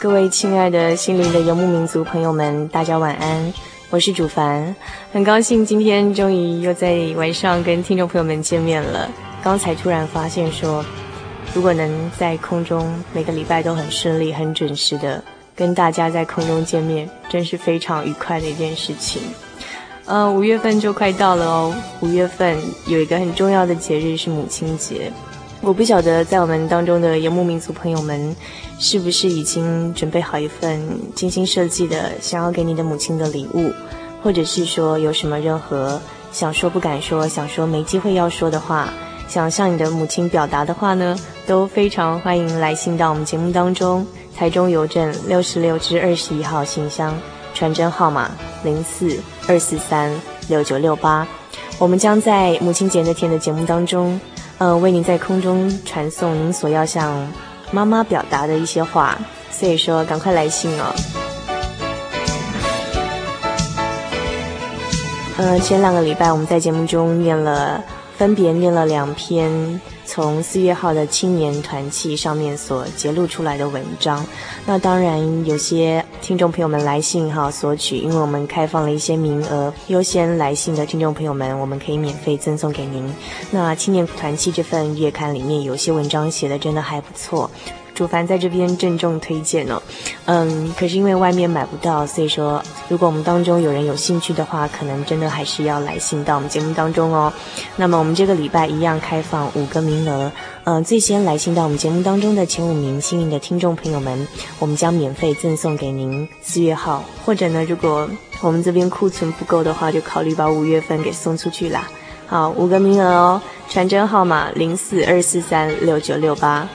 各位亲爱的心灵的游牧民族朋友们，大家晚安，我是主凡，很高兴今天终于又在晚上跟听众朋友们见面了。刚才突然发现说，如果能在空中每个礼拜都很顺利、很准时的跟大家在空中见面，真是非常愉快的一件事情。呃，五月份就快到了哦，五月份有一个很重要的节日是母亲节。我不晓得在我们当中的游牧民族朋友们，是不是已经准备好一份精心设计的想要给你的母亲的礼物，或者是说有什么任何想说不敢说、想说没机会要说的话，想向你的母亲表达的话呢，都非常欢迎来信到我们节目当中。台中邮政六十六至二十一号信箱，传真号码零四二四三六九六八。我们将在母亲节那天的节目当中。呃，为您在空中传送您所要向妈妈表达的一些话，所以说赶快来信哦。呃，前两个礼拜我们在节目中念了，分别念了两篇。从四月号的青年团契上面所揭露出来的文章，那当然有些听众朋友们来信哈索取，因为我们开放了一些名额，优先来信的听众朋友们，我们可以免费赠送给您。那青年团契这份月刊里面有些文章写的真的还不错。主凡在这边郑重推荐哦，嗯，可是因为外面买不到，所以说如果我们当中有人有兴趣的话，可能真的还是要来信到我们节目当中哦。那么我们这个礼拜一样开放五个名额，嗯，最先来信到我们节目当中的前五名幸运的听众朋友们，我们将免费赠送给您四月号，或者呢，如果我们这边库存不够的话，就考虑把五月份给送出去啦。好，五个名额哦，传真号码零四二四三六九六八。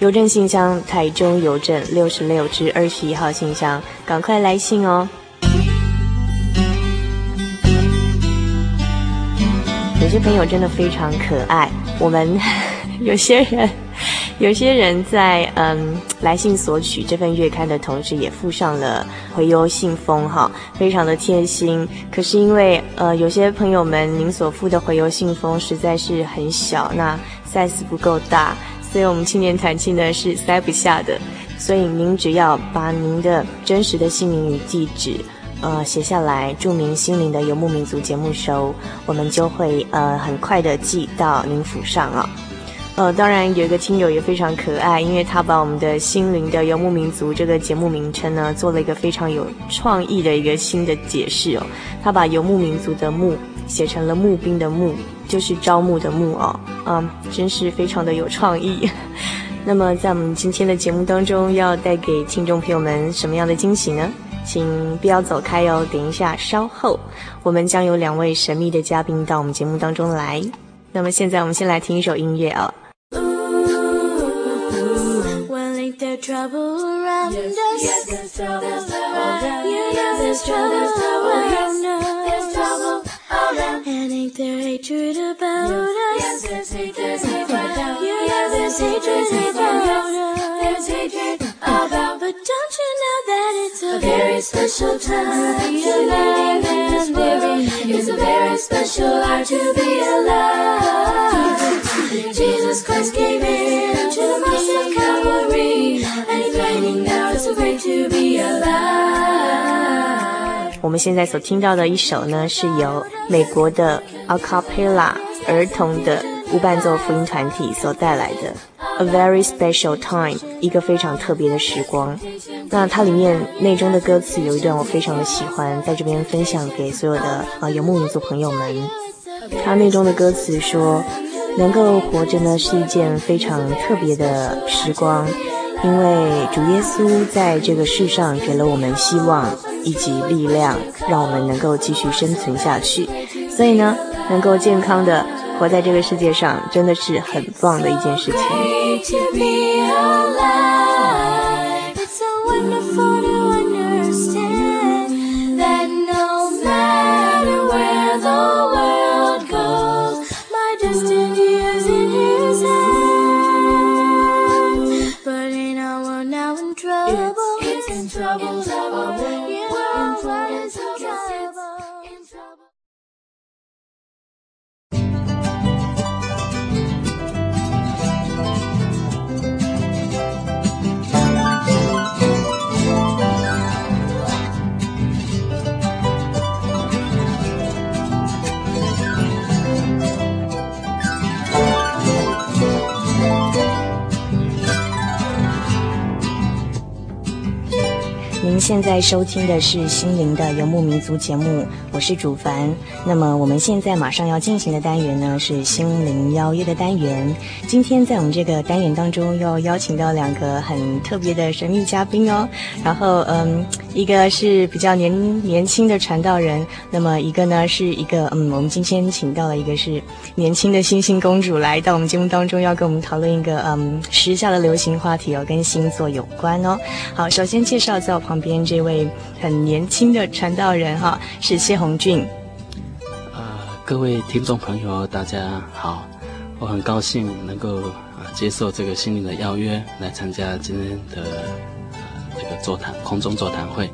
邮政信箱：台中邮政六十六至二十一号信箱，赶快来信哦！有些朋友真的非常可爱，我们 有些人，有些人在嗯来信索取这份月刊的同时，也附上了回邮信封哈，非常的贴心。可是因为呃有些朋友们您所附的回邮信封实在是很小，那 size 不够大。所以我们青年团契呢是塞不下的，所以您只要把您的真实的姓名与地址，呃写下来，注明“心灵的游牧民族”节目收，我们就会呃很快的寄到您府上啊。呃，当然有一个听友也非常可爱，因为他把我们的“心灵的游牧民族”这个节目名称呢做了一个非常有创意的一个新的解释哦，他把游牧民族的“牧”写成了募兵的“募”。就是招募的募哦，啊，真是非常的有创意。那么在我们今天的节目当中，要带给听众朋友们什么样的惊喜呢？请不要走开哦，等一下稍后我们将有两位神秘的嘉宾到我们节目当中来。那么现在我们先来听一首音乐啊。Ooh, ooh, ooh, trouble around. Yeah, yeah, there's trouble around hatred about us. There's hatred about. But don't you know that it's a very special time to be alive in this world? It's a very special art to be alive. Jesus Christ came in to the cross of Calvary, and he's reigning now. It's so great to be alive. 我们现在所听到的一首呢，是由美国的 a cappella 儿童的无伴奏福音团体所带来的《 A Very Special Time》，一个非常特别的时光。那它里面内中的歌词有一段我非常的喜欢，在这边分享给所有的啊、游牧民族朋友们。它内中的歌词说，能够活着呢是一件非常特别的时光，因为主耶稣在这个世上给了我们希望以及力量，让我们能够继续生存下去。所以呢，能够健康的活在这个世界上，真的是很棒的一件事情。现在收听的是心灵的游牧民族节目，我是主凡。那么我们现在马上要进行的单元呢，是心灵邀约的单元。今天在我们这个单元当中，要邀请到两个很特别的神秘嘉宾哦。然后，嗯，一个是比较年年轻的传道人，那么一个呢是一个，嗯，我们今天请到了一个是年轻的星星公主来到我们节目当中，要跟我们讨论一个，嗯，时下的流行话题哦，跟星座有关哦。好，首先介绍在我旁边。这位很年轻的传道人哈，是谢红俊。呃，各位听众朋友，大家好，我很高兴能够啊接受这个心灵的邀约，来参加今天的这个座谈空中座谈会。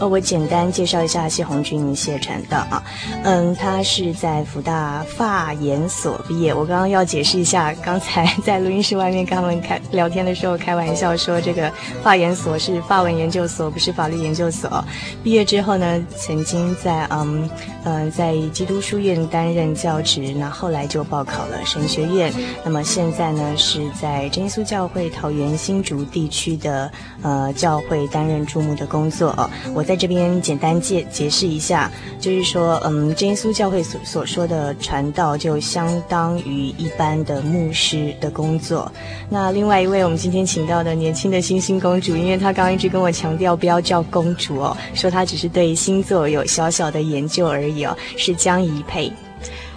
呃，我简单介绍一下谢宏军谢传道啊，嗯，他是在福大法研所毕业。我刚刚要解释一下，刚才在录音室外面跟他们开聊天的时候开玩笑说，这个法研所是法文研究所，不是法律研究所。毕业之后呢，曾经在嗯呃在基督书院担任教职，那后来就报考了神学院。那么现在呢是在真耶稣教会桃园新竹地区的呃教会担任主牧的工作。我。在这边简单解解释一下，就是说，嗯，真耶稣教会所所说的传道，就相当于一般的牧师的工作。那另外一位我们今天请到的年轻的星星公主，因为她刚一直跟我强调不要叫公主哦，说她只是对星座有小小的研究而已哦，是江怡佩。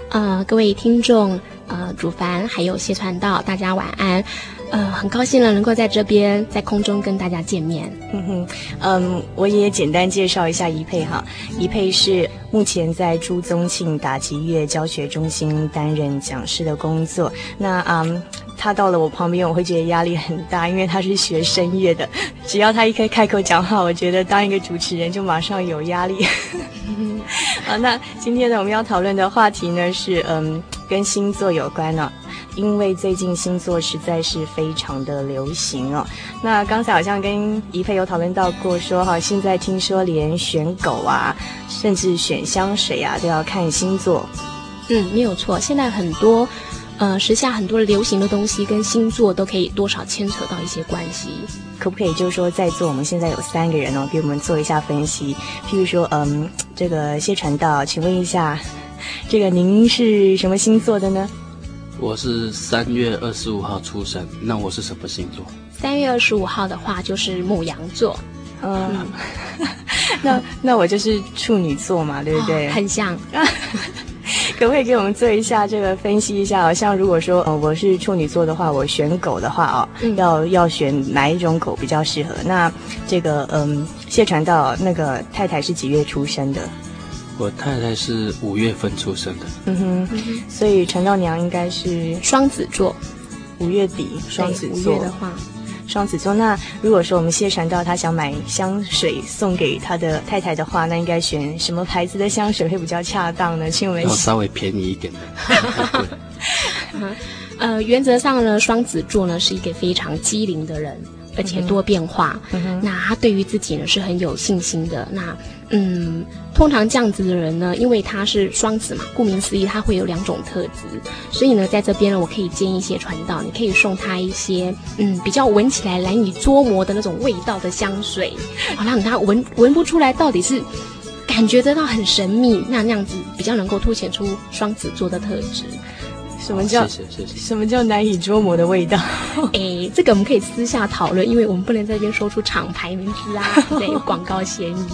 呃，各位听众，呃，主凡还有谢传道，大家晚安。呃，很高兴呢，能够在这边在空中跟大家见面。嗯哼，嗯，我也简单介绍一下宜佩哈。宜佩是目前在朱宗庆打击乐教学中心担任讲师的工作。那嗯，他到了我旁边，我会觉得压力很大，因为他是学声乐的。只要他一开开口讲话，我觉得当一个主持人就马上有压力。好，那今天呢，我们要讨论的话题呢是嗯，跟星座有关呢、因为最近星座实在是非常的流行哦。那刚才好像跟怡佩有讨论到过说，说哈，现在听说连选狗啊，甚至选香水啊，都要看星座。嗯，没有错。现在很多，呃，时下很多流行的东西跟星座都可以多少牵扯到一些关系。可不可以就是说，在座我们现在有三个人哦，给我们做一下分析。譬如说，嗯，这个谢传道，请问一下，这个您是什么星座的呢？我是三月二十五号出生，那我是什么星座？三月二十五号的话就是牧羊座，嗯，那那我就是处女座嘛，对不对？哦、很像，可不可以给我们做一下这个分析一下？哦像如果说，呃，我是处女座的话，我选狗的话哦，嗯、要要选哪一种狗比较适合？那这个，嗯，谢传道那个太太是几月出生的？我太太是五月份出生的。嗯哼，所以陈道娘应该是双子座，五月底，双子座五月的话。双子座，那如果说我们谢传道他想买香水送给他的太太的话，那应该选什么牌子的香水会比较恰当呢？请问要稍微便宜一点的。呃，原则上呢，双子座呢是一个非常机灵的人。而且多变化，嗯嗯、那他对于自己呢是很有信心的。那嗯，通常这样子的人呢，因为他是双子嘛，顾名思义，他会有两种特质。所以呢，在这边呢，我可以建议一些传道，你可以送他一些嗯比较闻起来难以捉摸的那种味道的香水，好让他闻闻不出来到底是感觉得到很神秘，那那样子比较能够凸显出双子座的特质。什么叫、哦、谢谢谢谢什么叫难以捉摸的味道？哎，这个我们可以私下讨论，因为我们不能在这边说出厂牌名字啊，对，有广告嫌疑。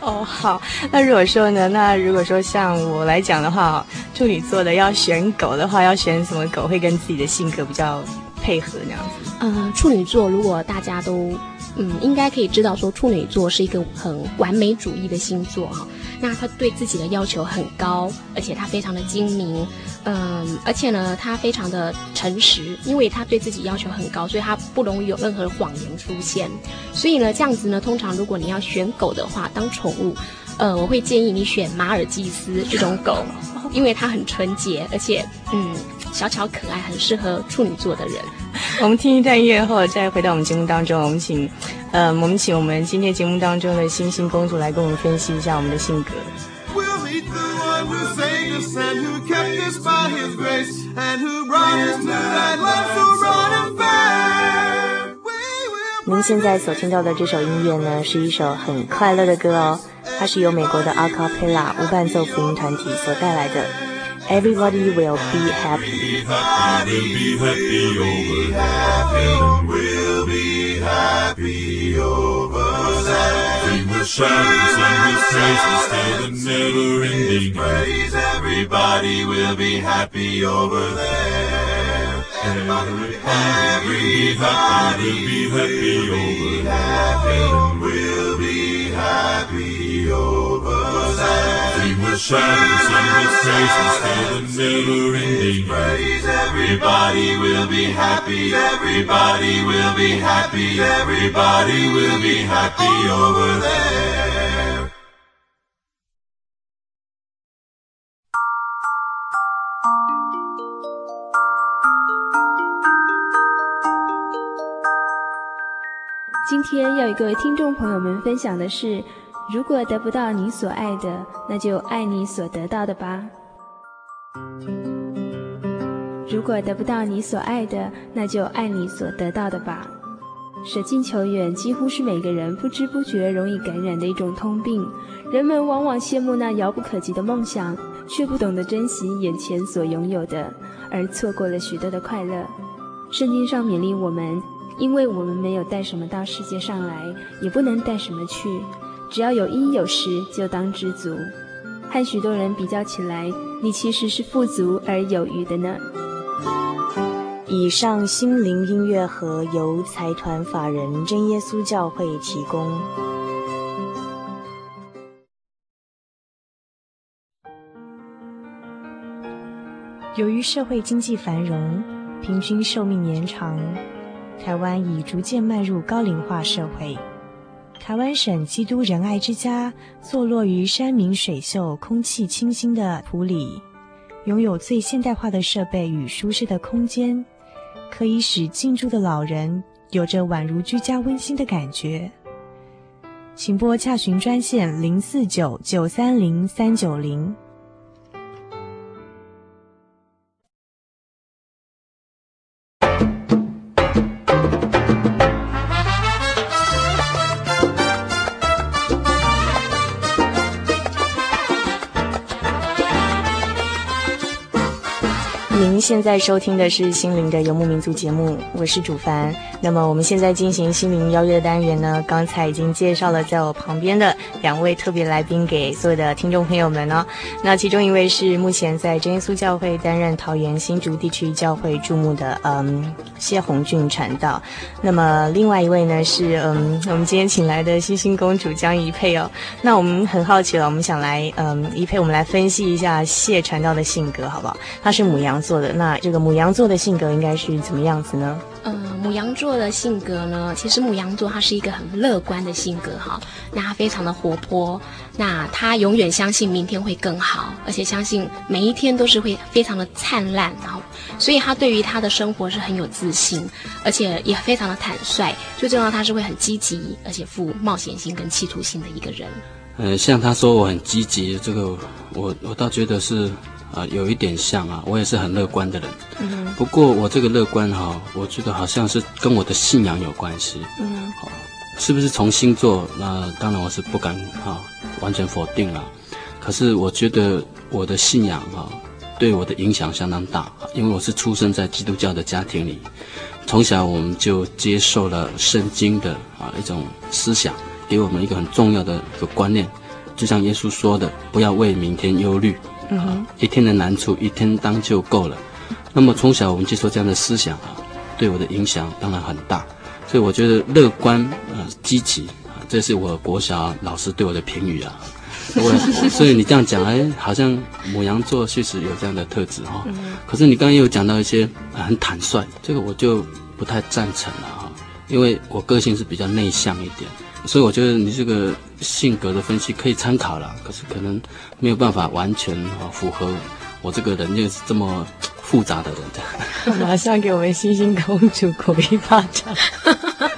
哦，好，那如果说呢？那如果说像我来讲的话，处女座的要选狗的话，要选什么狗会跟自己的性格比较配合那样子？呃，处女座如果大家都嗯，应该可以知道说，处女座是一个很完美主义的星座哈。那他对自己的要求很高，而且他非常的精明。嗯，而且呢，他非常的诚实，因为他对自己要求很高，所以他不容易有任何谎言出现。所以呢，这样子呢，通常如果你要选狗的话，当宠物，呃，我会建议你选马尔济斯这种狗，因为它很纯洁，而且嗯，小巧可爱，很适合处女座的人。我们听一段音乐后，再回到我们节目当中，我们请，呃，我们请我们今天节目当中的星星公主来跟我们分析一下我们的性格。您现在所听到的这首音乐呢，是一首很快乐的歌哦，它是由美国的阿卡贝拉无伴奏福音团体所带来的。Everybody will be happy. Everybody will be happy over. there. We'll be happy over. Sing the and sing the praises, still the never ending praise. Everybody will be happy over there. Everybody will be happy will over. there. will there. We will shine, sing with praise and stay the never-ending praise. Everybody will be happy. Everybody will be happy. Everybody will be happy over there. 今天要与各位听众朋友们分享的是：如果得不到你所爱的，那就爱你所得到的吧。如果得不到你所爱的，那就爱你所得到的吧。舍近求远几乎是每个人不知不觉容易感染的一种通病。人们往往羡慕那遥不可及的梦想，却不懂得珍惜眼前所拥有的，而错过了许多的快乐。圣经上勉励我们。因为我们没有带什么到世界上来，也不能带什么去，只要有衣有食，就当知足。和许多人比较起来，你其实是富足而有余的呢。以上心灵音乐盒由财团法人真耶稣教会提供。由于社会经济繁荣，平均寿命延长。台湾已逐渐迈入高龄化社会。台湾省基督仁爱之家坐落于山明水秀、空气清新的埔里，拥有最现代化的设备与舒适的空间，可以使进驻的老人有着宛如居家温馨的感觉。请拨洽询专线零四九九三零三九零。现在收听的是《心灵的游牧民族》节目，我是主凡。那么我们现在进行心灵邀约单元呢，刚才已经介绍了在我旁边的两位特别来宾给所有的听众朋友们呢。那其中一位是目前在真耶稣教会担任桃园新竹地区教会注目的嗯谢宏俊传道。那么另外一位呢是嗯我们今天请来的星星公主江怡佩哦。那我们很好奇了，我们想来嗯怡佩，我们来分析一下谢传道的性格好不好？他是母羊座的，那这个母羊座的性格应该是怎么样子呢？呃，母羊座的性格呢，其实母羊座他是一个很乐观的性格哈，那他非常的活泼，那他永远相信明天会更好，而且相信每一天都是会非常的灿烂，然后，所以他对于他的生活是很有自信，而且也非常的坦率，最重要他是会很积极，而且富冒险心跟企图心的一个人。呃，像他说我很积极，这个我我倒觉得是。啊、呃，有一点像啊，我也是很乐观的人。嗯，不过我这个乐观哈、哦，我觉得好像是跟我的信仰有关系。嗯，好，是不是从星座？那当然我是不敢哈、哦、完全否定了。可是我觉得我的信仰哈、哦，对我的影响相当大，因为我是出生在基督教的家庭里，从小我们就接受了圣经的啊一种思想，给我们一个很重要的一个观念，就像耶稣说的，不要为明天忧虑。嗯哼，一天的难处一天当就够了。那么从小我们接受这样的思想啊，对我的影响当然很大。所以我觉得乐观呃积极啊，这是我国小老师对我的评语啊。我 所以你这样讲，哎，好像母羊座确实有这样的特质哈、哦。可是你刚刚又讲到一些很坦率，这个我就不太赞成了哈。因为我个性是比较内向一点。所以我觉得你这个性格的分析可以参考了，可是可能没有办法完全啊符合我这个人就是这么复杂的人。马上给我们星星公主鼓一巴掌。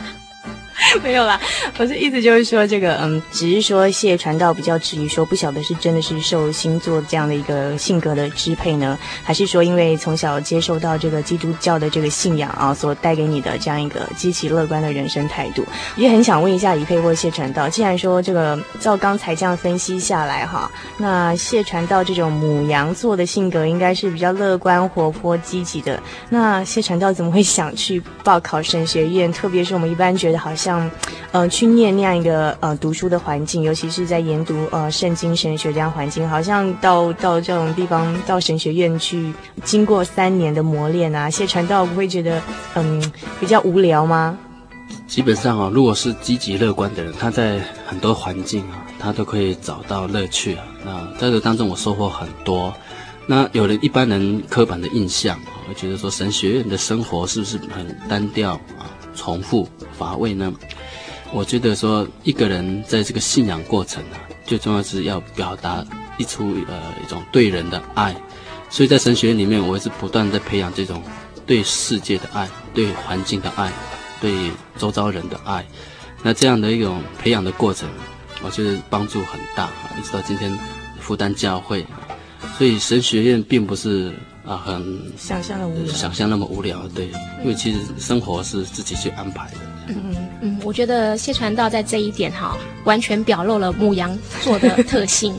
没有啦，我的意思就是说，这个嗯，只是说谢传道比较质疑说，不晓得是真的是受星座这样的一个性格的支配呢，还是说因为从小接受到这个基督教的这个信仰啊，所带给你的这样一个积极乐观的人生态度？也很想问一下宜佩或谢传道，既然说这个照刚才这样分析下来哈，那谢传道这种母羊座的性格应该是比较乐观、活泼、积极的。那谢传道怎么会想去报考神学院？特别是我们一般觉得好像。嗯，呃，去念那样一个呃读书的环境，尤其是在研读呃圣经神学这样环境，好像到到这种地方到神学院去，经过三年的磨练啊，谢传道不会觉得嗯比较无聊吗？基本上啊，如果是积极乐观的人，他在很多环境啊，他都可以找到乐趣啊。那在这当中，我收获很多。那有了一般人刻板的印象啊，会觉得说神学院的生活是不是很单调啊？重复乏味呢？我觉得说一个人在这个信仰过程啊，最重要是要表达一出呃一种对人的爱。所以在神学院里面，我也是不断在培养这种对世界的爱、对环境的爱、对周遭人的爱。那这样的一种培养的过程，我觉得帮助很大！一直到今天负担教会，所以神学院并不是。啊，很想象的无聊，想象那么无聊，对，因为其实生活是自己去安排的。嗯嗯嗯，我觉得谢传道在这一点哈，完全表露了牧羊座的特性。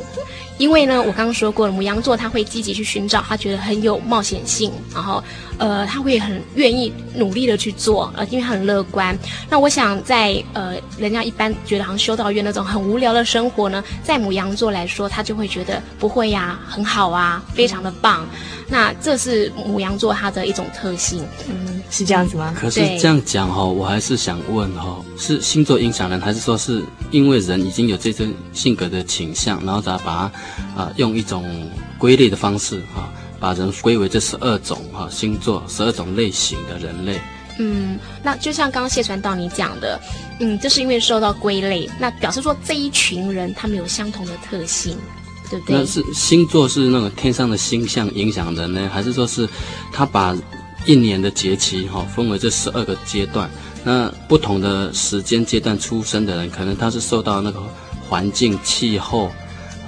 因为呢，我刚刚说过了，母羊座他会积极去寻找，他觉得很有冒险性，然后呃，他会很愿意努力的去做，呃，因为他很乐观。那我想在呃，人家一般觉得好像修道院那种很无聊的生活呢，在母羊座来说，他就会觉得不会呀，很好啊，非常的棒。那这是母羊座它的一种特性，嗯，是这样子吗？可是这样讲哈，我还是想问哈，是星座影响人，还是说是因为人已经有这种性格的倾向，然后再把它？啊，用一种归类的方式啊，把人归为这十二种哈、啊、星座，十二种类型的人类。嗯，那就像刚刚谢传道你讲的，嗯，这是因为受到归类，那表示说这一群人他们有相同的特性，对不对？那是星座是那个天上的星象影响人呢，还是说是他把一年的节气哈、啊、分为这十二个阶段？那不同的时间阶段出生的人，可能他是受到那个环境气候。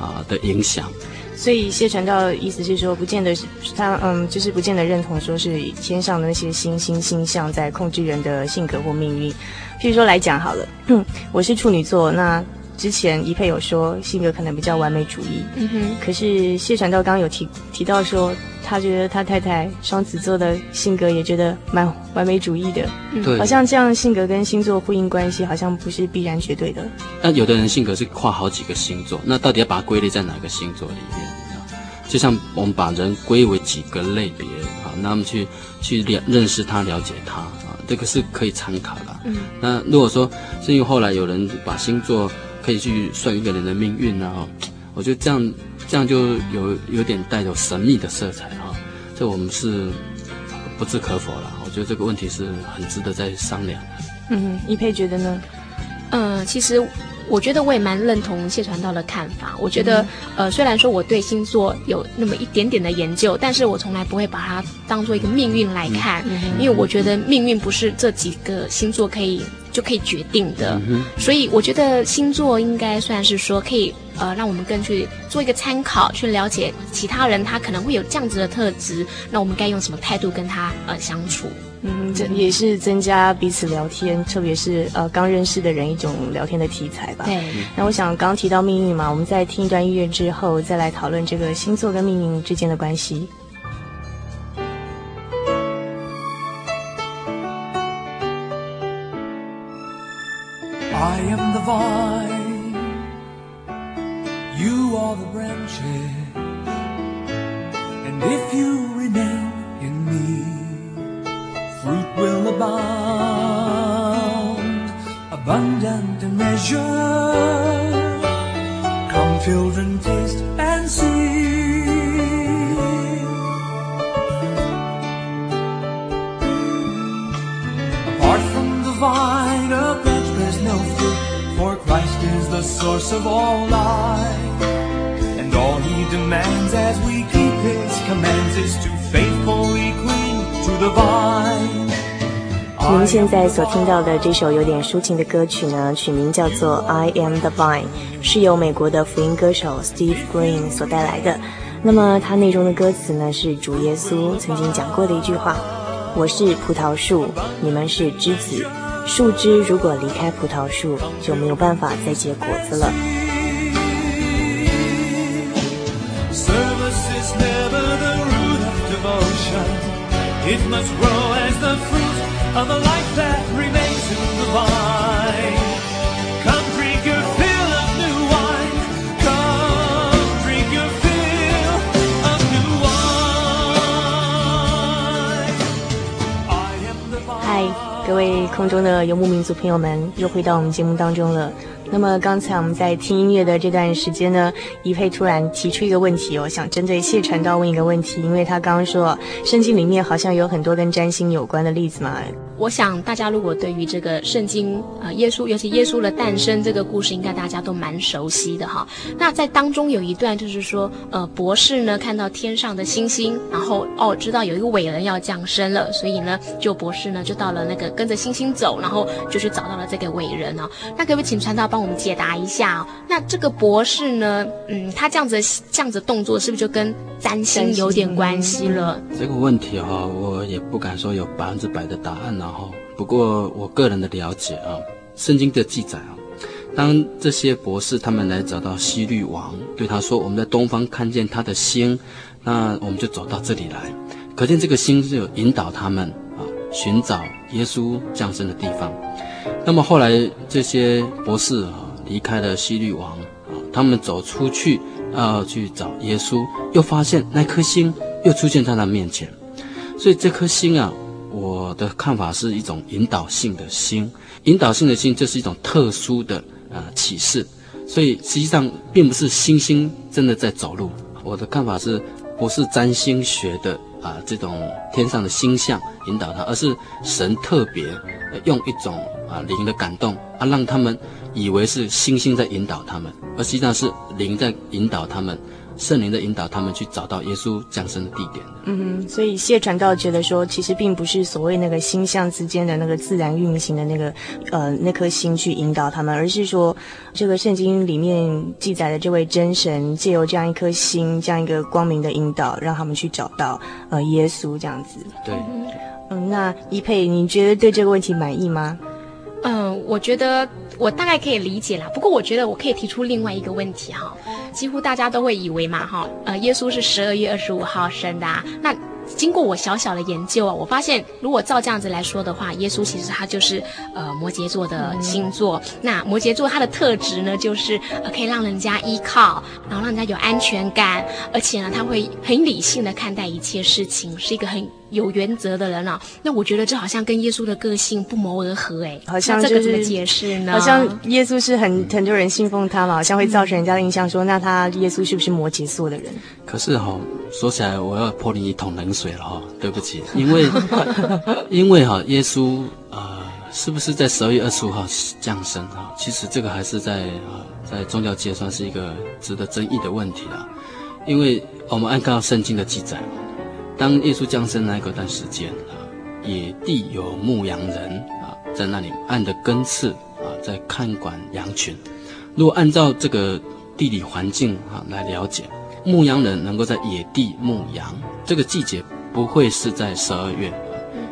啊的影响，所以谢传道的意思是说，不见得是他，嗯，就是不见得认同说是天上的那些星星星象在控制人的性格或命运。譬如说来讲好了，嗯，我是处女座，那之前一佩有说性格可能比较完美主义，嗯哼，可是谢传道刚刚有提提到说，他觉得他太太双子座的性格也觉得蛮完美主义的，对，好像这样性格跟星座呼应关系好像不是必然绝对的。那有的人性格是跨好几个星座，那到底要把它归类在哪个星座里面？就像我们把人归为几个类别啊，那么去去了认识他、了解他啊，这个是可以参考的。嗯，那如果说是因为后来有人把星座可以去算一个人的命运啊，我觉得这样这样就有有点带有神秘的色彩啊，这我们是不置可否了。我觉得这个问题是很值得再商量的。嗯，一佩觉得呢？嗯，其实。我觉得我也蛮认同谢传道的看法。我觉得，呃，虽然说我对星座有那么一点点的研究，但是我从来不会把它当做一个命运来看，因为我觉得命运不是这几个星座可以就可以决定的。所以我觉得星座应该算是说可以，呃，让我们更去做一个参考，去了解其他人他可能会有这样子的特质，那我们该用什么态度跟他呃相处。嗯，这也是增加彼此聊天，特别是呃刚认识的人一种聊天的题材吧。对。那我想刚刚提到命运嘛，我们在听一段音乐之后，再来讨论这个星座跟命运之间的关系。您现在所听到的这首有点抒情的歌曲呢，曲名叫做《I Am the Vine》，是由美国的福音歌手 Steve Green 所带来的。那么它内中的歌词呢，是主耶稣曾经讲过的一句话：“我是葡萄树，你们是枝子。树枝如果离开葡萄树，就没有办法再结果子了。” It must grow of a life that remains in the vine. Come drink your fill of new wine. Come drink your fill of new wine. I am the vine. 嗨，各位空中的游牧民族朋友们，又回到我们节目当中了。那么刚才我们在听音乐的这段时间呢，一佩突然提出一个问题，我想针对谢传道问一个问题，因为他刚刚说圣经里面好像有很多跟占星有关的例子嘛。我想大家如果对于这个圣经啊、呃，耶稣尤其耶稣的诞生这个故事，应该大家都蛮熟悉的哈。那在当中有一段就是说，呃，博士呢看到天上的星星，然后哦知道有一个伟人要降生了，所以呢就博士呢就到了那个跟着星星走，然后就去找到了这个伟人哦。那可不可以请传道帮我们解答一下哦？那这个博士呢，嗯，他这样子这样子动作是不是就跟占星有点关系了？这个问题哈、我也不敢说有百分之百的答案，然后不过我个人的了解啊，圣经的记载啊，当这些博士他们来找到西律王，对他说：“我们在东方看见他的星，那我们就走到这里来。”可见这个星是有引导他们啊，寻找耶稣降生的地方。那么后来这些博士啊。离开了西律王啊，他们走出去要去找耶稣，又发现那颗星又出现在他面前，所以这颗星啊，我的看法是一种引导性的星，引导性的星就是一种特殊的啊启示，所以实际上并不是星星真的在走路，我的看法是不是占星学的啊这种天上的星象引导他，而是神特别用一种啊灵的感动啊让他们。以为是星星在引导他们，而实际上是灵在引导他们，圣灵的引导他们去找到耶稣降生的地点。嗯，所以谢传道觉得说，其实并不是所谓那个星象之间的那个自然运行的那个呃那颗星去引导他们，而是说这个圣经里面记载的这位真神借由这样一颗星，这样一个光明的引导，让他们去找到呃耶稣这样子。对，嗯，那一佩，你觉得对这个问题满意吗？嗯，我觉得我大概可以理解啦。不过我觉得我可以提出另外一个问题哈，几乎大家都会以为嘛哈，呃，耶稣是十二月二十五号生的啊，那。经过我小小的研究啊，我发现如果照这样子来说的话，耶稣其实他就是呃摩羯座的星座。嗯、那摩羯座他的特质呢，就是呃可以让人家依靠，然后让人家有安全感，而且呢他会很理性的看待一切事情，是一个很有原则的人啊。那我觉得这好像跟耶稣的个性不谋而合哎，好像、就是、这个怎么解释呢？好像耶稣是很很多人信奉他嘛，好像会造成人家的印象说，那他耶稣是不是摩羯座的人？可是哈、哦，说起来我要泼你一桶冷水了哈，对不起，因为 因为哈，耶稣呃，是不是在十二月二十五号降生哈？其实这个还是在呃，在宗教界算是一个值得争议的问题了，因为我们按照圣经的记载。当耶稣降生那个段时间啊，野地有牧羊人啊，在那里按着根刺啊，在看管羊群。如果按照这个地理环境啊来了解，牧羊人能够在野地牧羊，这个季节不会是在十二月，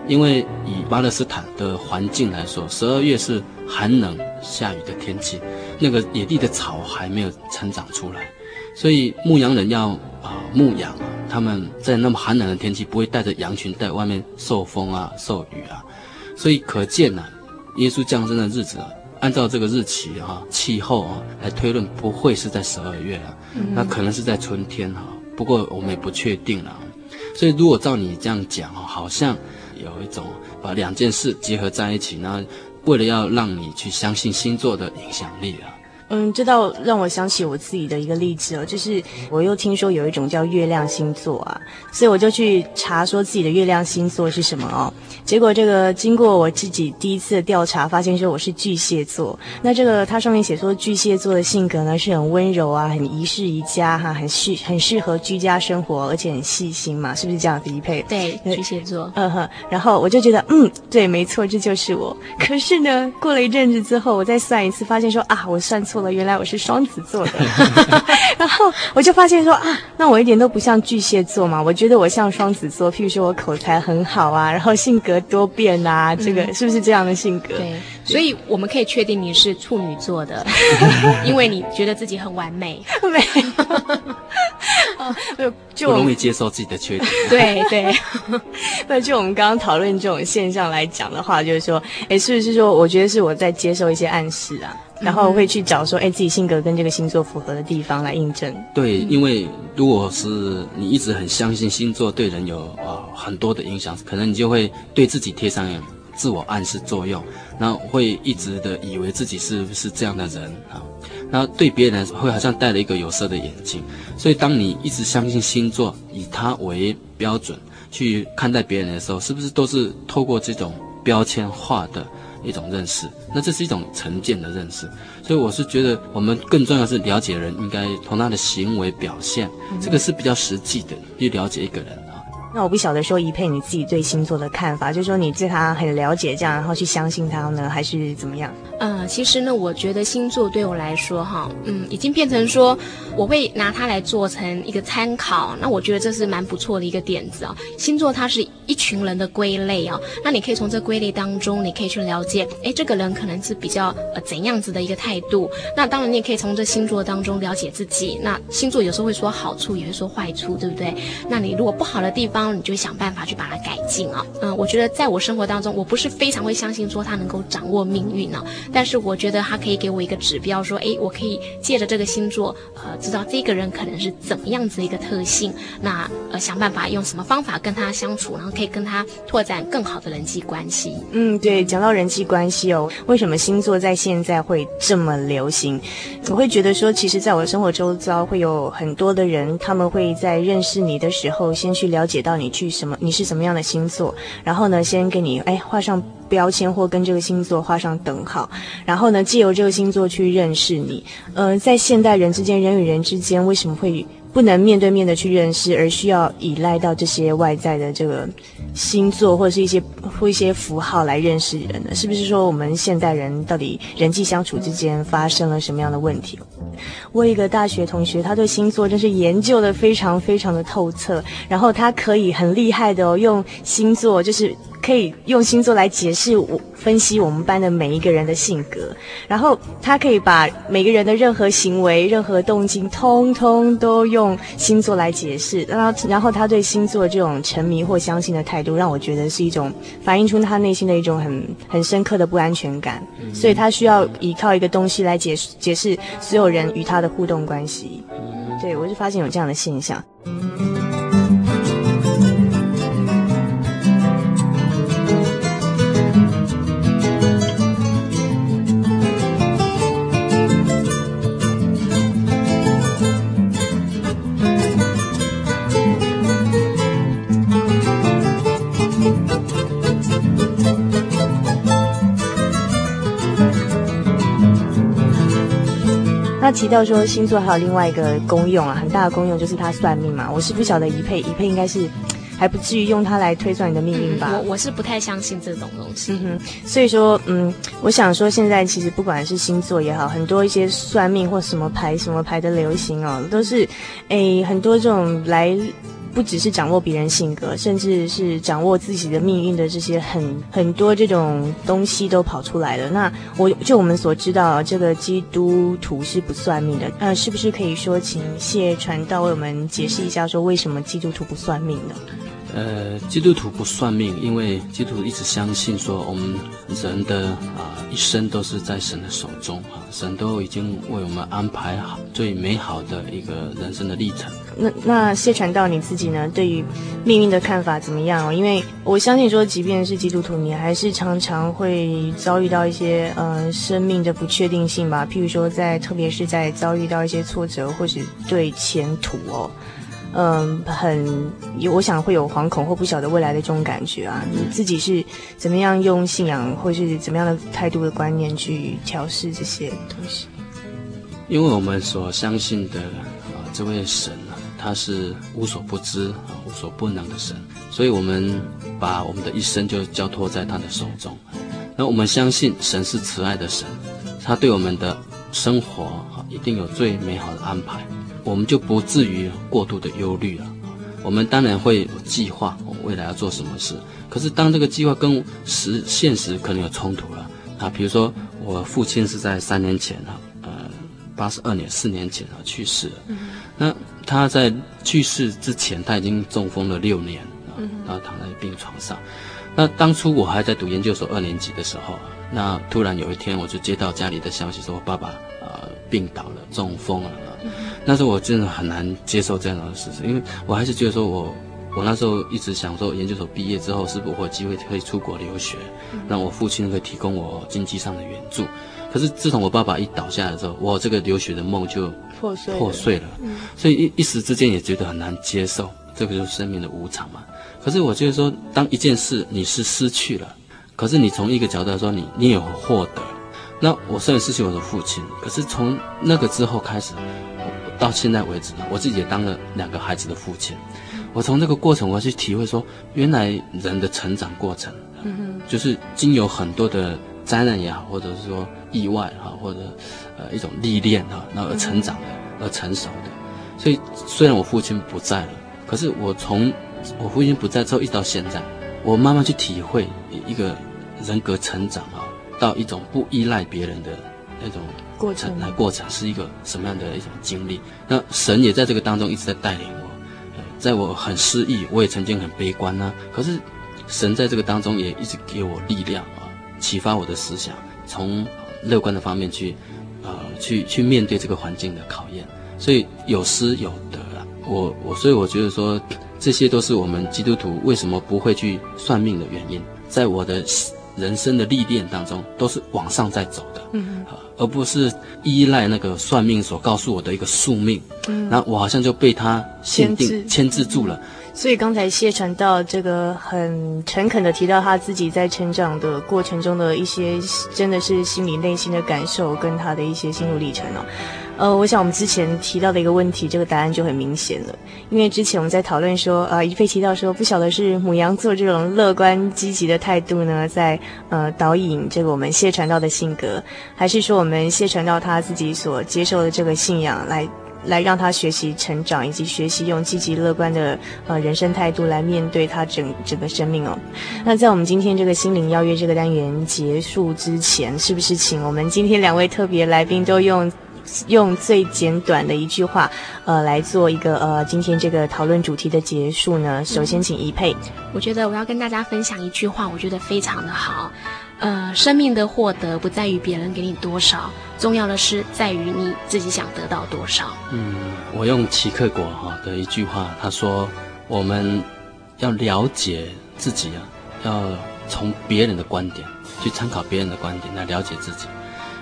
因为以巴勒斯坦的环境来说，十二月是寒冷下雨的天气，那个野地的草还没有成长出来，所以牧羊人要啊牧羊。他们在那么寒冷的天气，不会带着羊群在外面受风啊、受雨啊，所以可见呢、耶稣降生的日子啊，按照这个日期哈、啊、气候啊来推论，不会是在十二月啊，那可能是在春天哈、啊。不过我们也不确定了，所以如果照你这样讲哈，好像有一种把两件事结合在一起，然后为了要让你去相信星座的影响力啊。嗯，这倒让我想起我自己的一个例子哦，就是我又听说有一种叫月亮星座啊，所以我就去查说自己的月亮星座是什么哦。结果这个经过我自己第一次的调查，发现说我是巨蟹座。那这个它上面写说巨蟹座的性格呢是很温柔啊，很宜室宜家哈，很适很适合居家生活，而且很细心嘛，是不是这样子？一配对，巨蟹座，嗯哼。然后我就觉得，嗯，对，没错，这就是我。可是呢，过了一阵子之后，我再算一次，发现说啊，我算错。原来我是双子座的，然后我就发现说啊，那我一点都不像巨蟹座嘛，我觉得我像双子座。譬如说我口才很好啊，然后性格多变啊，这个是不是这样的性格？对，所以我们可以确定你是处女座的，因为你觉得自己很完美，没有，就不容易接受自己的缺点。对对，那就我们刚刚讨论这种现象来讲的话，就是说，哎，是不是说，我觉得是我在接受一些暗示啊？然后会去找说，哎，自己性格跟这个星座符合的地方来印证。对，因为如果是你一直很相信星座对人有啊、呃、很多的影响，可能你就会对自己贴上自我暗示作用，然后会一直的以为自己是是这样的人啊，然后对别人会好像戴了一个有色的眼镜。所以当你一直相信星座，以它为标准去看待别人的时候，是不是都是透过这种标签化的？一种认识，那这是一种成见的认识，所以我是觉得我们更重要的是了解人，应该从他的行为表现，这个是比较实际的去了解一个人啊。那我不晓得说一佩你自己对星座的看法，就是说你对他很了解这样，然后去相信他呢，还是怎么样？嗯，其实呢，我觉得星座对我来说，哈，嗯，已经变成说，我会拿它来做成一个参考。那我觉得这是蛮不错的一个点子啊。星座它是一群人的归类啊，那你可以从这归类当中，你可以去了解，诶，这个人可能是比较呃怎样子的一个态度。那当然，你也可以从这星座当中了解自己。那星座有时候会说好处，也会说坏处，对不对？那你如果不好的地方，你就想办法去把它改进啊。嗯，我觉得在我生活当中，我不是非常会相信说他能够掌握命运呢。但是我觉得他可以给我一个指标，说，诶，我可以借着这个星座，呃，知道这个人可能是怎么样子的一个特性，那呃，想办法用什么方法跟他相处，然后可以跟他拓展更好的人际关系。嗯，对，讲到人际关系哦，为什么星座在现在会这么流行？我会觉得说，其实在我的生活周遭会有很多的人，他们会在认识你的时候，先去了解到你去什么，你是什么样的星座，然后呢，先给你哎画上。标签或跟这个星座画上等号，然后呢，借由这个星座去认识你。呃，在现代人之间，人与人之间为什么会不能面对面的去认识，而需要依赖到这些外在的这个星座或者是一些或一些符号来认识人呢？是不是说我们现代人到底人际相处之间发生了什么样的问题？我有一个大学同学，他对星座真是研究得非常非常的透彻，然后他可以很厉害的，用星座就是。可以用星座来解释我分析我们班的每一个人的性格，然后他可以把每个人的任何行为、任何动静，通通都用星座来解释。然后，然后他对星座这种沉迷或相信的态度，让我觉得是一种反映出他内心的一种很很深刻的不安全感。所以他需要依靠一个东西来解释解释所有人与他的互动关系。对，我就发现有这样的现象。他提到说，星座还有另外一个功用啊，很大的功用就是他算命嘛。我是不晓得一配一配应该是 还不至于用它来推算你的命运吧？嗯、我我是不太相信这种东西。嗯哼，所以说，嗯，我想说，现在其实不管是星座也好，很多一些算命或什么牌什么牌的流行哦，都是，诶，很多这种来。不只是掌握别人性格，甚至是掌握自己的命运的这些很很多这种东西都跑出来了。那我就我们所知道，这个基督徒是不算命的。呃，是不是可以说，请谢传道为我们解释一下，说为什么基督徒不算命呢？呃，基督徒不算命，因为基督徒一直相信说，我们人的啊、一生都是在神的手中啊，神都已经为我们安排好最美好的一个人生的历程。那那谢传道你自己呢？对于命运的看法怎么样哦？因为我相信说，即便是基督徒，你还是常常会遭遇到一些呃生命的不确定性吧。譬如说，在特别是在遭遇到一些挫折，或是对前途哦。嗯，很有，我想会有惶恐或不晓得未来的这种感觉啊。你自己是怎么样用信仰或是怎么样的态度的观念去调试这些东西？因为我们所相信的啊，这位神啊，他是无所不知啊、无所不能的神，所以我们把我们的一生就交托在他的手中。那我们相信神是慈爱的神，他对我们的生活啊，一定有最美好的安排。我们就不至于过度的忧虑了。我们当然会有计划，我未来要做什么事。可是当这个计划跟实现实可能有冲突了啊，比如说我父亲是在三年前啊，呃，八十二年四年前啊去世了。嗯。那他在去世之前，他已经中风了六年啊，然后躺在病床上。那当初我还在读研究所二年级的时候，那突然有一天我就接到家里的消息，说我爸爸啊病倒了，中风了。那时候我真的很难接受这样的事实，因为我还是觉得说我，我那时候一直想说，研究所毕业之后是不是会有机会可以出国留学，让我父亲可以提供我经济上的援助。可是自从我爸爸一倒下来之后，我这个留学的梦就破碎破碎了，所以一一时之间也觉得很难接受，这个就是生命的无常嘛。可是我觉得说，当一件事你是失去了，可是你从一个角度来说，你你也有获得。那我虽然失去我的父亲，可是从那个之后开始。到现在为止，我自己也当了两个孩子的父亲。我从这个过程，我要去体会说，原来人的成长过程，嗯，就是经有很多的灾难也好，或者是说意外哈，或者呃一种历练哈，那而成长的，而成熟的。所以虽然我父亲不在了，可是我从我父亲不在之后一直到现在，我慢慢去体会一个人格成长啊，到一种不依赖别人的那种。过程来，过程是一个什么样的一种经历？那神也在这个当中一直在带领我，在我很失意，我也曾经很悲观呢。可是神在这个当中也一直给我力量啊，启发我的思想，从乐观的方面去，呃，去去面对这个环境的考验。所以有失有得啊，我我所以我觉得说，这些都是我们基督徒为什么不会去算命的原因。在我的人生的历练当中，都是往上在走的。嗯。而不是依赖那个算命所告诉我的一个宿命，嗯，然后我好像就被他限定牵制住了。所以刚才谢传道这个很诚恳的提到他自己在成长的过程中的一些，真的是心里内心的感受跟他的一些心路历程哦。呃，我想我们之前提到的一个问题，这个答案就很明显了。因为之前我们在讨论说，呃，宜佩提到说，不晓得是母羊座这种乐观积极的态度呢，在呃导引这个我们谢传道的性格，还是说我们谢传道他自己所接受的这个信仰来来让他学习成长，以及学习用积极乐观的呃人生态度来面对他整整个生命哦。那在我们今天这个心灵邀约这个单元结束之前，是不是请我们今天两位特别来宾都用用最简短的一句话，呃，来做一个呃今天这个讨论主题的结束呢？首先，请一佩。我觉得我要跟大家分享一句话，我觉得非常的好。呃，生命的获得不在于别人给你多少，重要的是在于你自己想得到多少。嗯，我用齐克果哈的一句话，他说：“我们要了解自己啊，要从别人的观点去参考别人的观点来了解自己。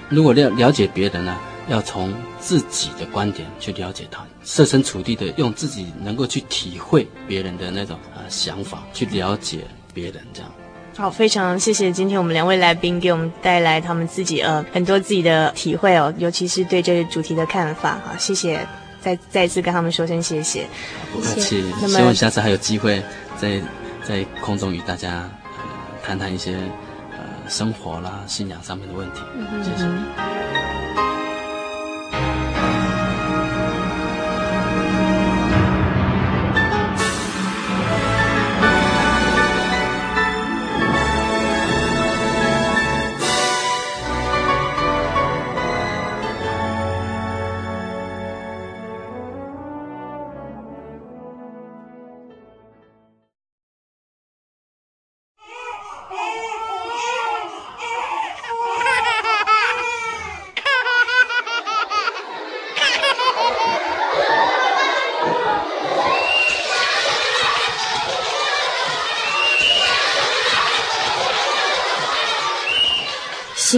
如果了了解别人呢、啊，要从自己的观点去了解他，设身处地的用自己能够去体会别人的那种啊、呃、想法，去了解别人这样。”好，非常谢谢今天我们两位来宾给我们带来他们自己呃很多自己的体会哦，尤其是对这个主题的看法。好，谢谢，再再次跟他们说声谢谢。不客气。那么希望下次还有机会在在空中与大家呃谈谈一些呃生活啦、信仰上面的问题。嗯哼，谢谢。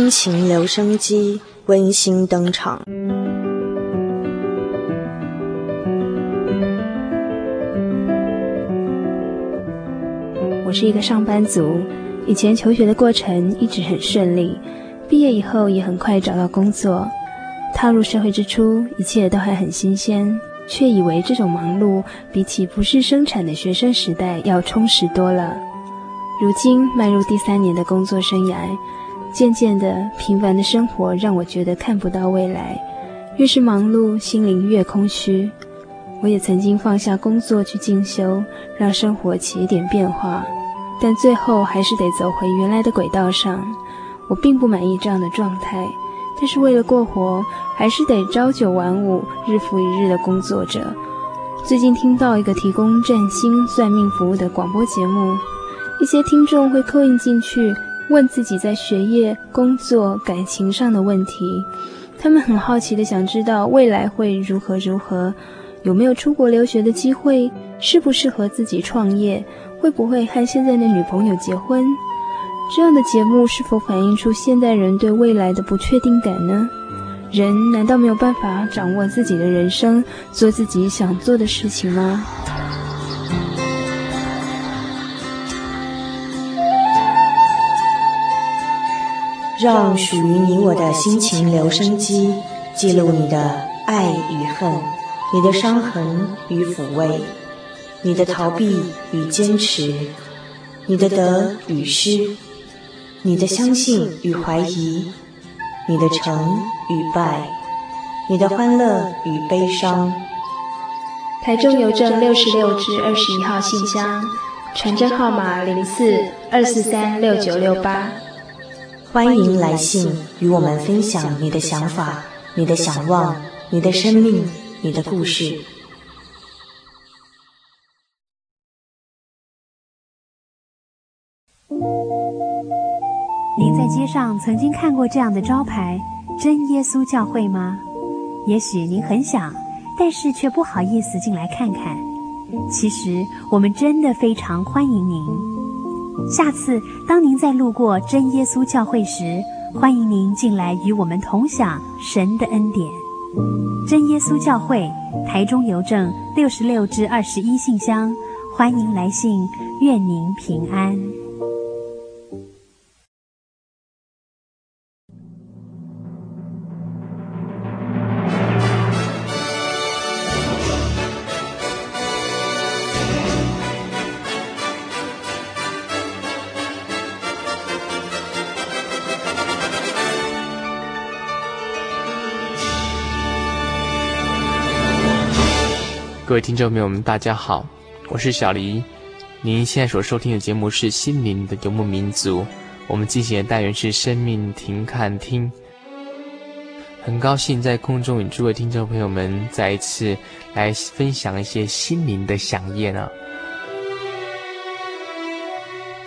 情留声机温馨登场。我是一个上班族，以前求学的过程一直很顺利，毕业以后也很快找到工作。踏入社会之初，一切都还很新鲜，却以为这种忙碌比起不是生产的学生时代要充实多了。如今迈入第三年的工作生涯。渐渐的，平凡的生活让我觉得看不到未来，越是忙碌，心灵越空虚。我也曾经放下工作去进修，让生活起一点变化，但最后还是得走回原来的轨道上。我并不满意这样的状态，但是为了过活，还是得朝九晚五，日复一日的工作着。最近听到一个提供占星算命服务的广播节目，一些听众会扣印进去。问自己在学业、工作、感情上的问题，他们很好奇地想知道未来会如何如何，有没有出国留学的机会，适不适合自己创业，会不会和现在的女朋友结婚？这样的节目是否反映出现代人对未来的不确定感呢？人难道没有办法掌握自己的人生，做自己想做的事情吗？让属于你我的心情留声机，记录你的爱与恨，你的伤痕与抚慰，你的逃避与坚持，你的得与失，你的相信与怀疑，你的成与败，你的欢乐与悲伤。台中邮政六十六至二十一号信箱，传真号码零四二四三六九六八。欢迎来信与我们分享你的想法、你的想望、你的生命、你的故事。您在街上曾经看过这样的招牌“真耶稣教会”吗？也许您很想，但是却不好意思进来看看。其实我们真的非常欢迎您。下次当您再路过真耶稣教会时，欢迎您进来与我们同享神的恩典。真耶稣教会，台中邮政六十六至二十一信箱，欢迎来信，愿您平安。听众朋友们，大家好，我是小黎。您现在所收听的节目是《心灵的游牧民族》，我们进行的单元是“生命停看听”。很高兴在空中与诸位听众朋友们再一次来分享一些心灵的饗宴啊！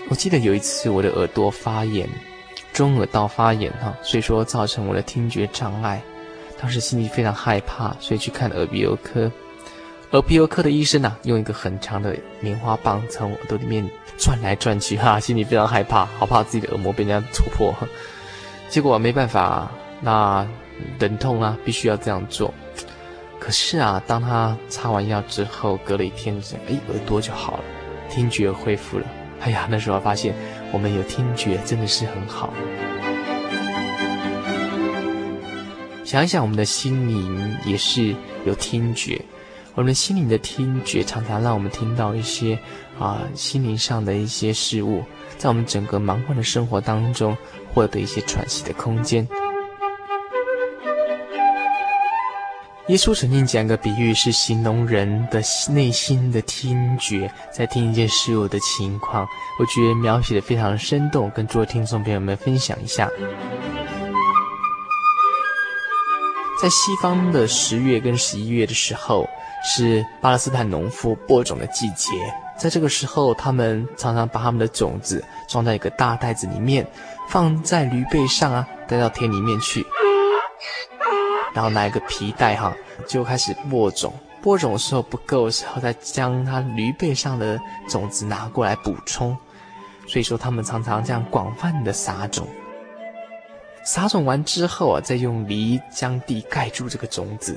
我记得有一次我的耳朵发炎，中耳道发炎哈，所以说造成我的听觉障碍。当时心里非常害怕，所以去看耳鼻喉科。耳鼻喉科的医生啊，用一个很长的棉花棒从耳朵里面转来转去，哈，心里非常害怕，好怕自己的耳膜被人家戳破。结果没办法，那忍痛啊，必须要这样做。可是啊，当他擦完药之后，隔了一天，哎，耳朵就好了，听觉恢复了。哎呀，那时候发现我们有听觉真的是很好。想一想，我们的心灵也是有听觉。我们心灵的听觉常常让我们听到一些啊心灵上的一些事物，在我们整个忙乱的生活当中获得一些喘息的空间。耶稣曾经讲个比喻，是形容人的内心的听觉，在听一件事物的情况。我觉得描写的非常生动，跟诸位听众朋友们分享一下。在西方的十月跟十一月的时候，是巴勒斯坦农夫播种的季节。在这个时候，他们常常把他们的种子装在一个大袋子里面，放在驴背上啊，带到田里面去。然后拿一个皮带哈，就开始播种。播种的时候不够的时候，再将他驴背上的种子拿过来补充。所以说，他们常常这样广泛的撒种。撒种完之后啊，再用犁将地盖住这个种子。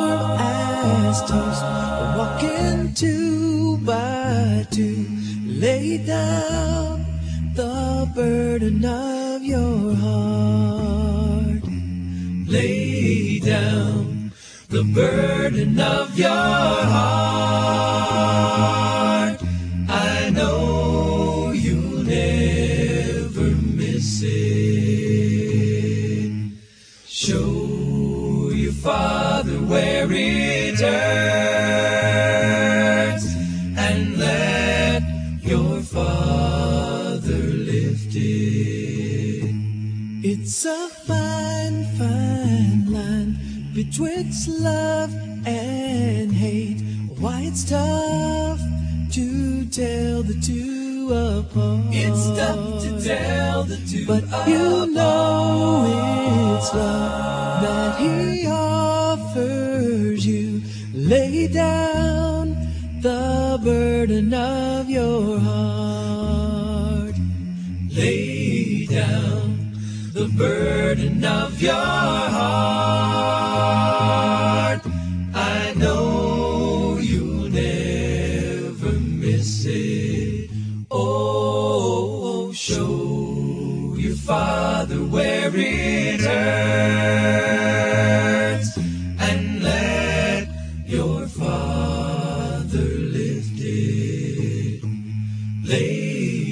as toast. Walking two by two. Lay down the burden of your heart. Lay down the burden of your heart. Betwixt love and hate. Why it's tough to tell the two apart. It's tough to tell the two but apart. But you know it's love that he offers you. Lay down the burden of your heart. Lay down the burden of your heart.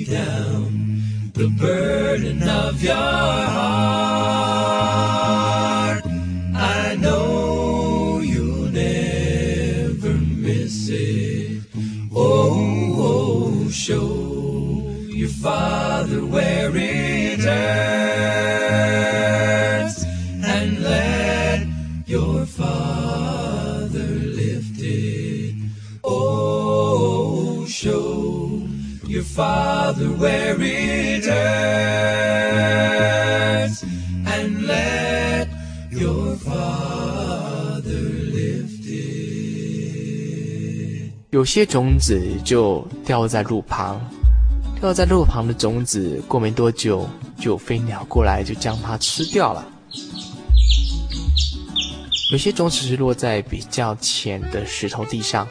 Down the burden of your heart. 有些种子就掉在路旁，掉在路旁的种子，过没多久就有飞鸟过来，就将它吃掉了。有些种子是落在比较浅的石头地上，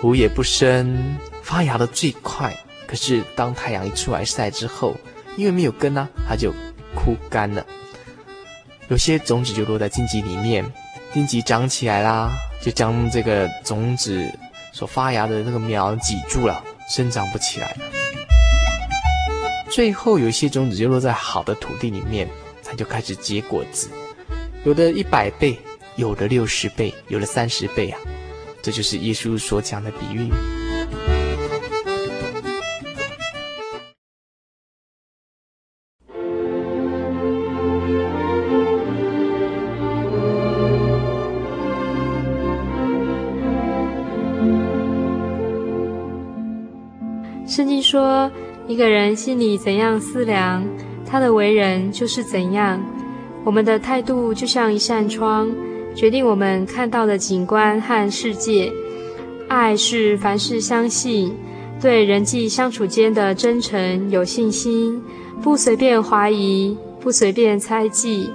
土也不深，发芽的最快。可是当太阳一出来晒之后，因为没有根呢、它就枯干了。有些种子就落在荆棘里面，荆棘长起来啦，就将这个种子所发芽的那个苗挤住了，生长不起来了。最后有一些种子就落在好的土地里面，它就开始结果子，有的一百倍，有的六十倍，有的三十倍啊，这就是耶稣所讲的比喻。圣经说，一个人心里怎样思量，他的为人就是怎样。我们的态度就像一扇窗，决定我们看到的景观和世界。爱是凡事相信，对人际相处间的真诚有信心，不随便怀疑，不随便猜忌，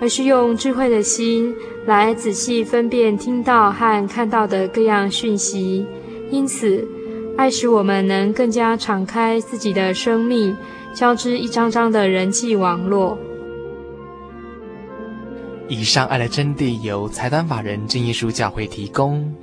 而是用智慧的心来仔细分辨听到和看到的各样讯息。因此，爱使我们能更加敞开自己的生命，交织一张张的人际网络。以上爱的真谛由财团法人正耶稣教会提供。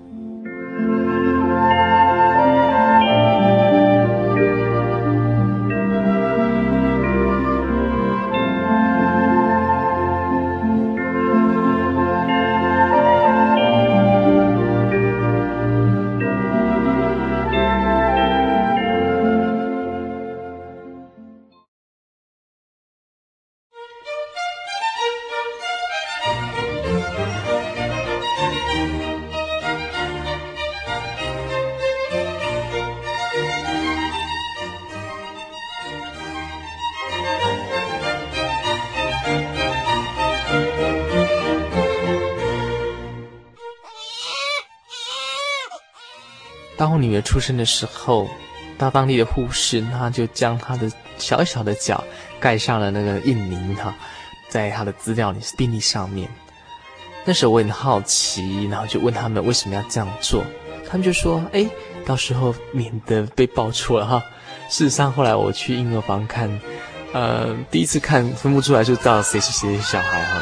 出生的时候，到当地的护士，他就将他的小小的脚盖上了那个印泥哈，在他的资料里病历上面。那时候我很好奇，然后就问他们为什么要这样做，他们就说：“哎，到时候免得被爆出了哈。”事实上，后来我去婴儿房看，呃，第一次看分不出来就知道谁是谁的小孩哈。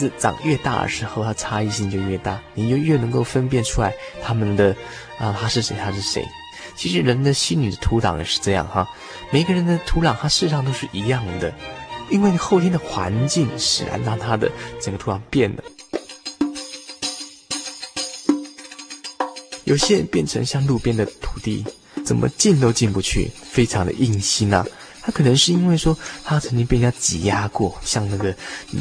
子长越大的时候，他差异性就越大，你就越能够分辨出来他们的啊，他是谁，他是谁。其实人的心理的土壤也是这样哈，每个人的土壤，它事实上都是一样的，因为后天的环境使然让他的整个土壤变了。有些人变成像路边的土地，怎么进都进不去，非常的硬心啊。可能是因为说他曾经被人家挤压过，像那个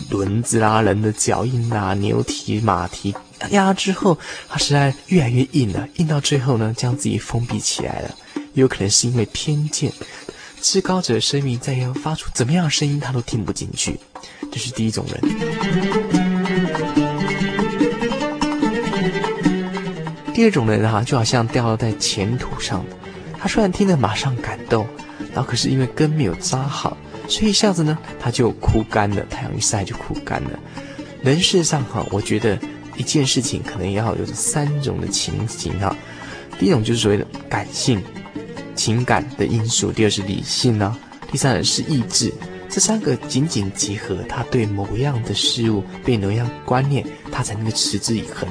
轮子啦、人的脚印啦、牛蹄、马蹄压之后，他实在越来越硬了，硬到最后呢，将自己封闭起来了。也有可能是因为偏见，至高者的生命再要发出怎么样的声音，他都听不进去。这是第一种人。第二种人哈，就好像掉落在浅土上，他虽然听了马上感动。然后可是因为根没有扎好，所以一下子呢，它就枯干了。太阳一晒就枯干了。人世上哈，我觉得一件事情可能要有三种的情形哈。第一种就是所谓的感性、情感的因素；第二是理性呢；第三是意志。这三个紧紧结合，他对某样的事物、对某样观念，他才能够持之以恒。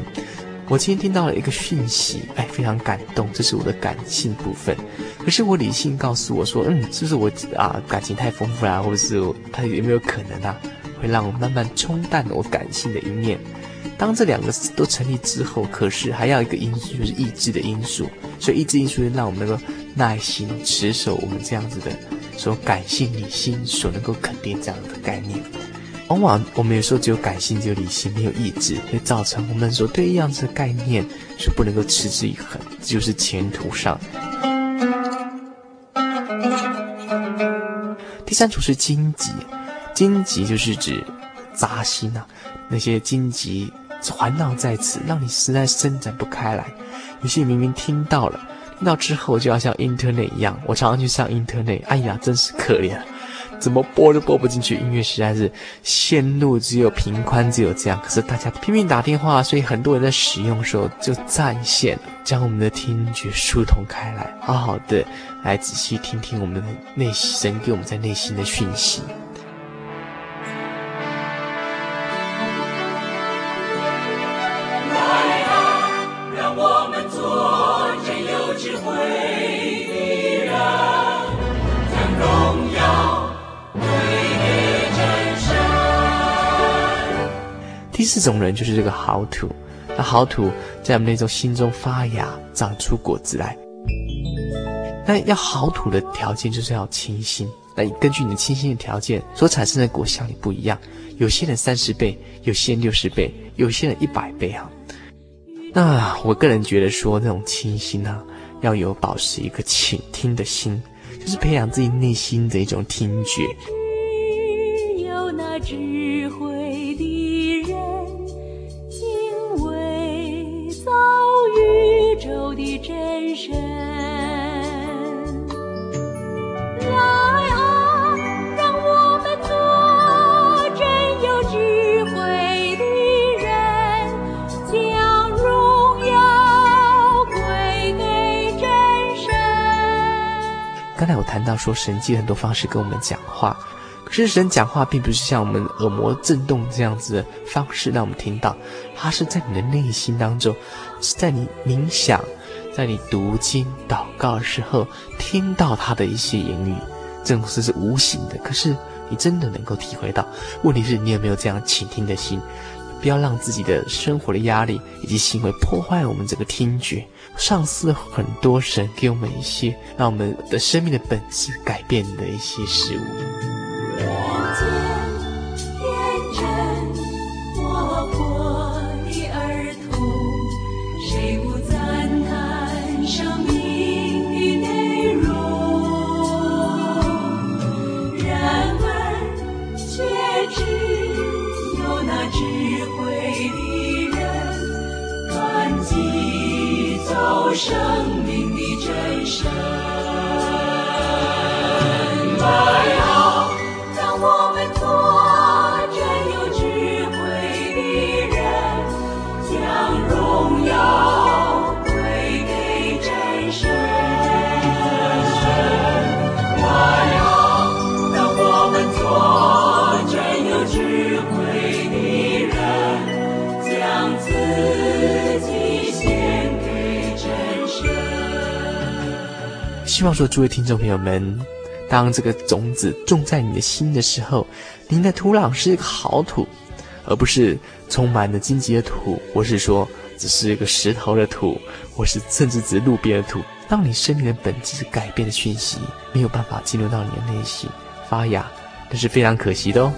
我今天听到了一个讯息，哎，非常感动，这是我的感性部分。可是我理性告诉我说，嗯，是不是我啊感情太丰富啦，或者是他有没有可能啊，会让我慢慢冲淡我感性的一面？当这两个都成立之后，可是还要一个因素，就是意志的因素。所以意志因素让我们能够耐心持守我们这样子的，说感性理性所能够肯定这样的概念。往往我们有时候只有感性，只有理性，没有意志，会造成我们所对一样子的概念是不能够持之以恒，这就是前途上。第三组是荆棘，荆棘就是指扎心、啊，那些荆棘环绕在此，让你实在伸展不开来。有些明明听到了，听到之后就要像 Internet 一样，我常常去上 Internet，哎呀，真是可怜。怎么播都播不进去，音乐实在是线路只有平宽只有这样，可是大家拼命打电话，所以很多人在使用的时候就占线，将我们的听觉疏通开来，好好的来仔细听听我们的内心，神给我们在内心的讯息。第四种人就是这个好土，那好土在我们那种心中发芽，长出果子来。那要好土的条件就是要清心。那根据你的清心的条件所产生的果效也不一样，有些人三十倍，有些人六十倍，有些人一百倍啊。那我个人觉得说，那种清心呢、要有保持一个倾听的心，就是培养自己内心的一种听觉。有那智宙的真神，来啊，让我们做真有智慧的人，将荣耀归给真神。刚才我谈到说，神藉很多方式跟我们讲话。可是神讲话并不是像我们耳膜震动这样子的方式让我们听到，它是在你的内心当中，是在你冥想，在你读经祷告的时候听到他的一些言语，这种事是无形的，可是你真的能够体会到。问题是你有没有这样倾听的心？不要让自己的生活的压力以及行为破坏我们这个听觉，丧失了很多神给我们一些让我们的生命的本质改变的一些事物。人间天真活泼的儿童，谁不赞叹生命的内容？然而，却只有那智慧的人，敢祭造生命的真身。希望说，诸位听众朋友们，当这个种子种在你的心的时候，您的土壤是一个好土，而不是充满了荆棘的土，或是说只是一个石头的土，或是甚至只是路边的土。当你生命的本质改变的讯息没有办法进入到你的内心发芽，那是非常可惜的哦。